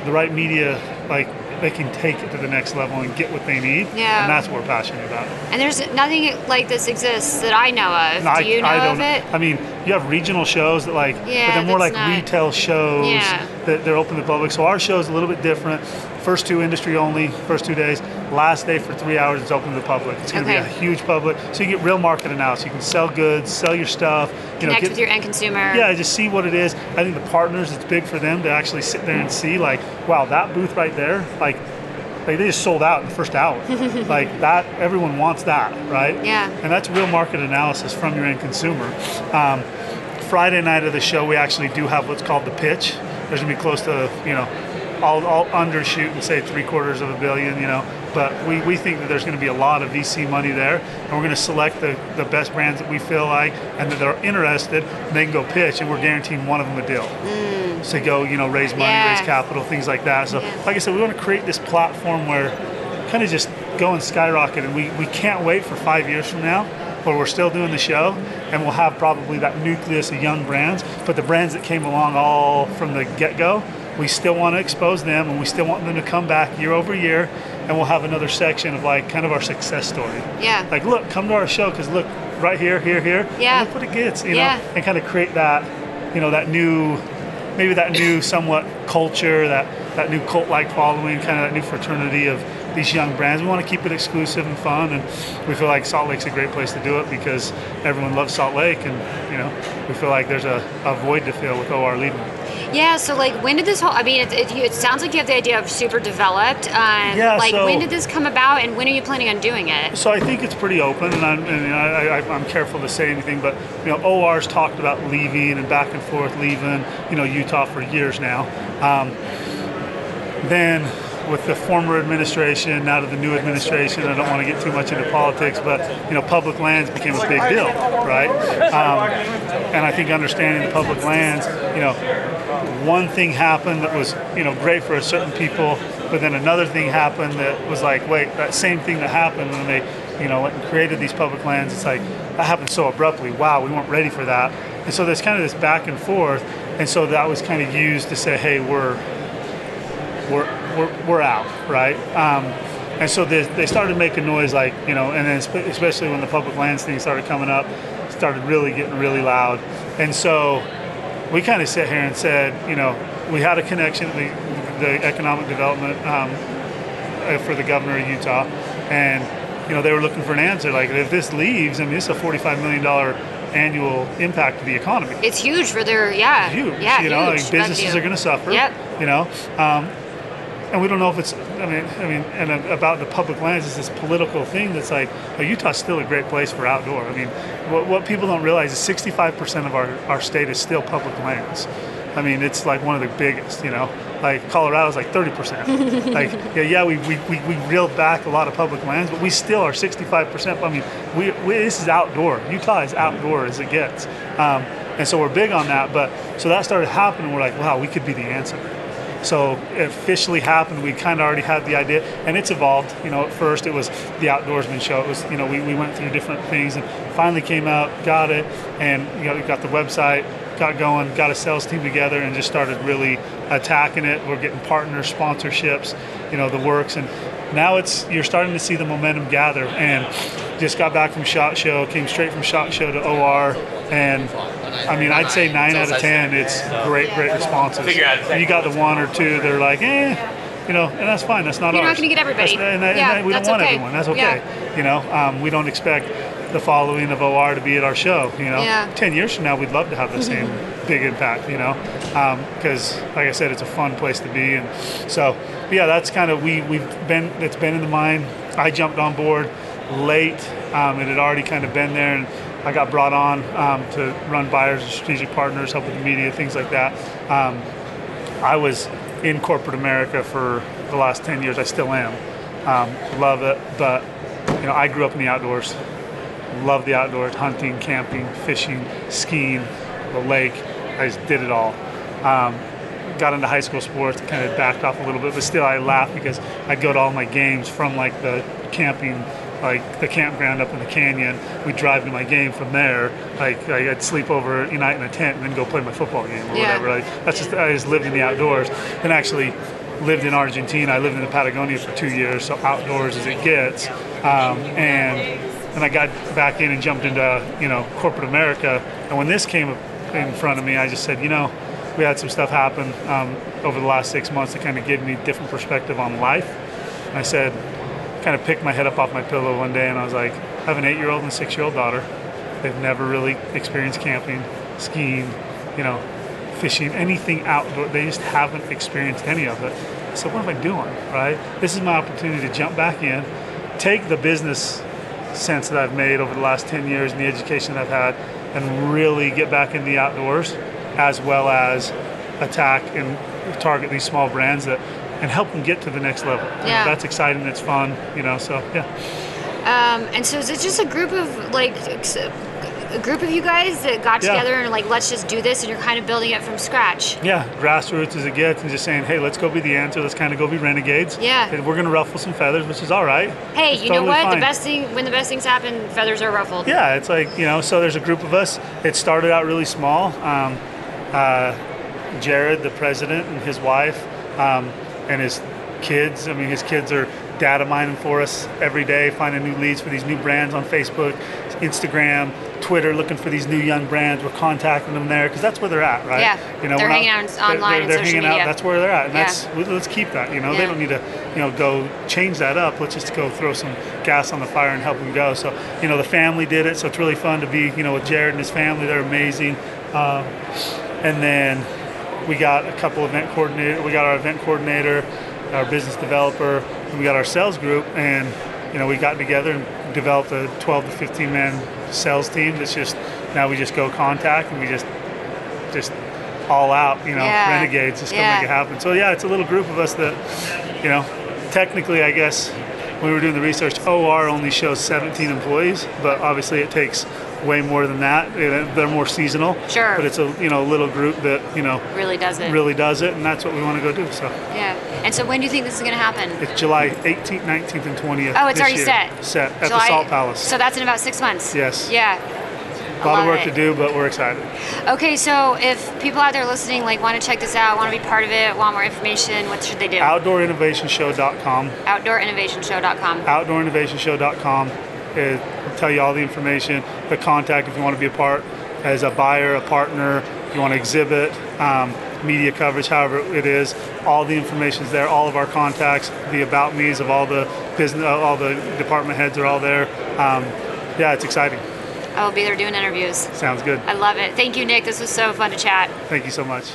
the right media, like they can take it to the next level and get what they need. Yeah. And that's what we're passionate about. And there's nothing like this exists that I know of. No, I, Do you know I of don't, it? I mean, you have regional shows that like, Yeah, but they're more like not- retail shows Yeah. that they're open to the public. So our show is a little bit different. First two industry only, first two days. Last day for three hours, it's open to the public. It's going to Okay. be a huge public, so you get real market analysis. You can sell goods, sell your stuff. You know, Connect get- with your end consumer. yeah, just see what it is. I think the partners, it's big for them to actually sit there and see, like, wow, that booth right there, like, like they just sold out in the first hour. like that, everyone wants that, right? Yeah. And that's real market analysis from your end consumer. Um, Friday night of the show, we actually do have what's called the pitch. There's gonna be close to, you know, I'll, I'll undershoot and say three quarters of a billion, you know, but we, we think that there's going to be a lot of VC money there, and we're going to select the, the best brands that we feel like and that are interested, and they can go pitch, and we're guaranteeing one of them a deal. Mm. So go, you know, raise money, Yeah. raise capital, things like that. So, Yeah. like I said, we want to create this platform where kind of just go and skyrocket, and we, we can't wait for five years from now where we're still doing the show, and we'll have probably that nucleus of young brands, but the brands that came along all from the get-go, we still want to expose them, and we still want them to come back year over year, and we'll have another section of like kind of our success story. Yeah. Like, look, come to our show because look, right here, here, here. Yeah. Look what it gets, you Yeah. know, and kind of create that, you know, that new, maybe that new somewhat culture, that that new cult-like following, kind of that new fraternity of these young brands. We want to keep it exclusive and fun, and we feel like Salt Lake's a great place to do it because everyone loves Salt Lake, and you know, we feel like there's a, a void to fill with OR leading. Yeah. So like, when did this whole? I mean, it, it, it sounds like you have the idea of super developed. Um, Yeah, Like, so- when did this come about, and when are you planning on doing it? So I think it's pretty open, and I'm, and I, I, I'm careful to say anything, but you know, OR's talked about leaving and back and forth leaving, you know, Utah for years now. Um, then with the former administration, now to the new administration, I don't want to get too much into politics, but you know, public lands became a big deal, right? Um, and I think understanding the public lands, you know, one thing happened that was you know great for a certain people, but then another thing happened that was like, wait, that same thing that happened when they you know went and created these public lands, it's like that happened so abruptly. Wow, we weren't ready for that. And so there's kind of this back and forth, and so that was kind of used to say, hey, we're we're we're, we're out, right? Um, and so they, they started making noise, like you know, and then especially when the public lands thing started coming up, started really getting really loud, and so we kind of sat here and said, you know, we had a connection, the, the economic development um, uh, for the governor of Utah, and you know they were looking for an answer. Like if this leaves, I mean, it's a forty-five million dollar annual impact to the economy It's huge for their yeah. huge. Yeah, you know, huge like businesses are going to suffer. Yep. You know, um, and we don't know if it's. I mean, I mean, and about the public lands is this political thing that's like, well, Utah's still a great place for outdoor. I mean, what, what people don't realize is 65% of our, our state is still public lands. I mean, it's like one of the biggest. You know, like Colorado's like 30%. like, yeah, yeah, we, we, we, we reeled back a lot of public lands, but we still are 65%. I mean, we, we this is outdoor. Utah is outdoor as it gets. Um, and so we're big on that. But so that started happening. We're like, wow, we could be the answer. So it officially happened. We kind of already had the idea, and it's evolved. You know, at first it was the outdoorsman show. It was, you know, we, we went through different things and finally came out, got it, and you know, we got the website, got going, got a sales team together, and just started really attacking it. We're getting partners, sponsorships, you know, the works, and now it's you're starting to see the momentum gather. And just got back from Shot Show, came straight from Shot Show to OR, and I mean, I'd say nine out of ten, it's great, great responses. And you got the one or two that are like, eh, you know, and that's fine. That's not You're not gonna get everybody. That's- and, and Yeah, we don't want okay. everyone. That's okay. Yeah. You know, um, we don't expect the following of OR to be at our show. You know, Yeah. ten years from now, we'd love to have the same big impact. You know, because like I said, it's a fun place to be, and so yeah, that's kind of we we've been it's been in the mind. I jumped on board late. Um, it had already kind of been there, and I got brought on um, to run buyers and strategic partners, help with the media, things like that. Um, I was in corporate America for the last 10 years. I still am. Um, love it, but you know, I grew up in the outdoors. Love the outdoors, hunting, camping, fishing, skiing, the lake. I just did it all. Um, got into high school sports, kind of backed off a little bit, but still I laugh because I'd go to all my games from like the camping, like the campground up in the canyon. We'd drive to my game from there. Like I'd sleep over a night in a tent and then go play my football game or Yeah. whatever. Like that's just I just lived in the outdoors and actually lived in Argentina. I lived in the Patagonia for two years, so outdoors as it gets. Um, and then I got back in and jumped into you know corporate America. And when this came in front of me, I just said, you know, we had some stuff happen um, over the last six months that kind of gave me a different perspective on life. And I said, kind of picked my head up off my pillow one day, and I was like, I have an eight-year-old and a six-year-old daughter. They've never really experienced camping, skiing, you know, fishing, anything outdoor. They just haven't experienced any of it. So what am I doing, right? This is my opportunity to jump back in, take the business sense that I've made over the last 10 years and the education that I've had, and really get back in the outdoors, as well as attack and target these small brands that and help them get to the next level. Yeah. that's exciting. That's fun, you know. So yeah. Um, and so is it just a group of like a group of you guys that got Yeah. together and like let's just do this, and you're kind of building it from scratch? Yeah, grassroots as it gets, and just saying, hey, let's go be the answer. Let's kind of go be renegades. Yeah. And we're gonna ruffle some feathers, which is all right. Hey, It's you know what? fine. The best thing when the best things happen, feathers are ruffled. Yeah, it's like you know. So there's a group of us. It started out really small. Um, uh, Jared, the president, and his wife, um, and his kids. I mean, his kids are data mining for us every day, finding new leads for these new brands on Facebook, Instagram, Twitter, looking for these new young brands. We're contacting them there because that's where they're at, right? Yeah, you know, they're we're hanging out they're- online They're, and they're hanging media. out. That's where they're at, and Yeah. that's let's keep that. You know, Yeah. they don't need to, you know, go change that up. Let's just go throw some gas on the fire and help them go. So, you know, the family did it, so it's really fun to be, you know, with Jared and his family. They're amazing. Um, and then we got a couple event coordinator. We got our event coordinator, our business developer, and we got our sales group, and you know we got together and developed a 12 to 15 man sales team. That's just now we just go contact and we just just all out, you know, Yeah. renegades, just Yeah. gonna make it happen. So yeah, it's a little group of us that, you know, technically, I guess when we were doing the research, OR only shows 17 employees, but obviously it takes way more than that. They're more seasonal. Sure. But it's a you know little group that you know Really does it. really does it, and that's what we want to go do. So Yeah. And so when do you think this is going to happen? it's July 18th, 19th, and 20th. Oh, it's already year. set. Set at July- the Salt Palace. So that's in about six months. Yes. Yeah. a lot of work it. to do, but we're excited. Okay, so if people out there listening like want to check this out, want to be part of it, want more information, what should they do? OutdoorInnovationShow.com. OutdoorInnovationShow.com. OutdoorInnovationShow.com. It tell you all the information, the contact if you want to be a part as a buyer, a partner, you want to exhibit, um, media coverage, however it is. All the information is there. All of our contacts, the about me's of all the business, uh, all the department heads are all there. Um, yeah, it's exciting. I will be there doing interviews. Sounds good. I love it. Thank you, Nick. This was so fun to chat. Thank you so much.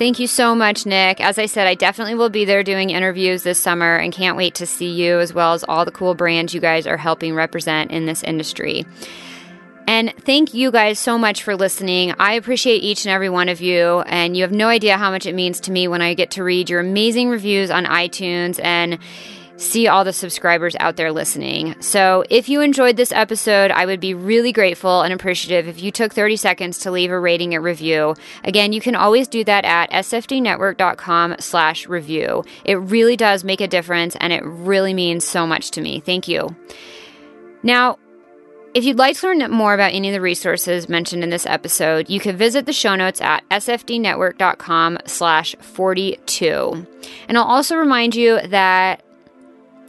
Thank you so much, Nick. As I said, I definitely will be there doing interviews this summer and can't wait to see you as well as all the cool brands you guys are helping represent in this industry. And thank you guys so much for listening. I appreciate each and every one of you, and you have no idea how much it means to me when I get to read your amazing reviews on iTunes and see all the subscribers out there listening. So, if you enjoyed this episode, I would be really grateful and appreciative if you took 30 seconds to leave a rating and review. Again, you can always do that at sfdnetwork.com/review. It really does make a difference and it really means so much to me. Thank you. Now, if you'd like to learn more about any of the resources mentioned in this episode, you can visit the show notes at sfdnetwork.com slash 42. And I'll also remind you that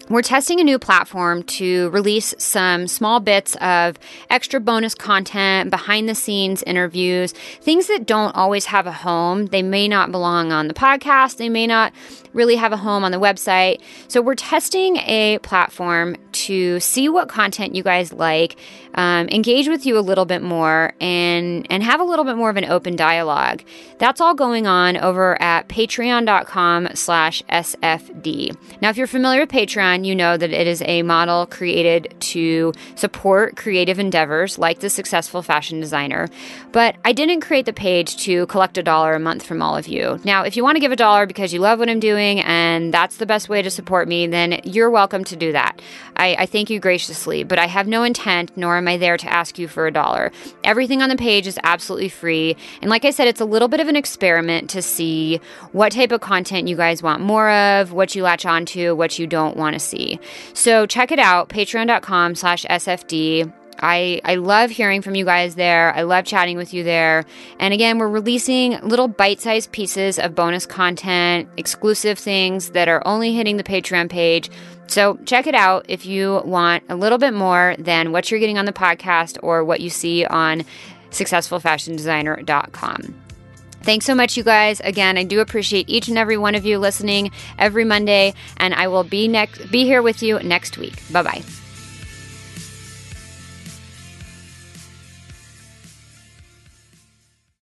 we're testing a new platform to release some small bits of extra bonus content, behind the scenes interviews, things that don't always have a home. They may not belong on the podcast, they may not really have a home on the website. So we're testing a platform to see what content you guys like, um, engage with you a little bit more, and and have a little bit more of an open dialogue. That's all going on over at patreon.com slash SFD. Now, if you're familiar with Patreon, you know that it is a model created to support creative endeavors like the successful fashion designer. But I didn't create the page to collect a dollar a month from all of you. Now, if you want to give a dollar because you love what I'm doing and that's the best way to support me, then you're welcome to do that. I, I thank you graciously, but I have no intent, nor am I there to ask you for a dollar. Everything on the page is absolutely free. And like I said, it's a little bit of an experiment to see what type of content you guys want more of, what you latch onto, what you don't want to see. So check it out, patreon.com slash SFD. I, I love hearing from you guys there. I love chatting with you there. And again, we're releasing little bite sized pieces of bonus content, exclusive things that are only hitting the Patreon page. So check it out if you want a little bit more than what you're getting on the podcast or what you see on successfulfashiondesigner.com. Thanks so much, you guys. Again, I do appreciate each and every one of you listening every Monday, and I will be next be here with you next week. Bye bye.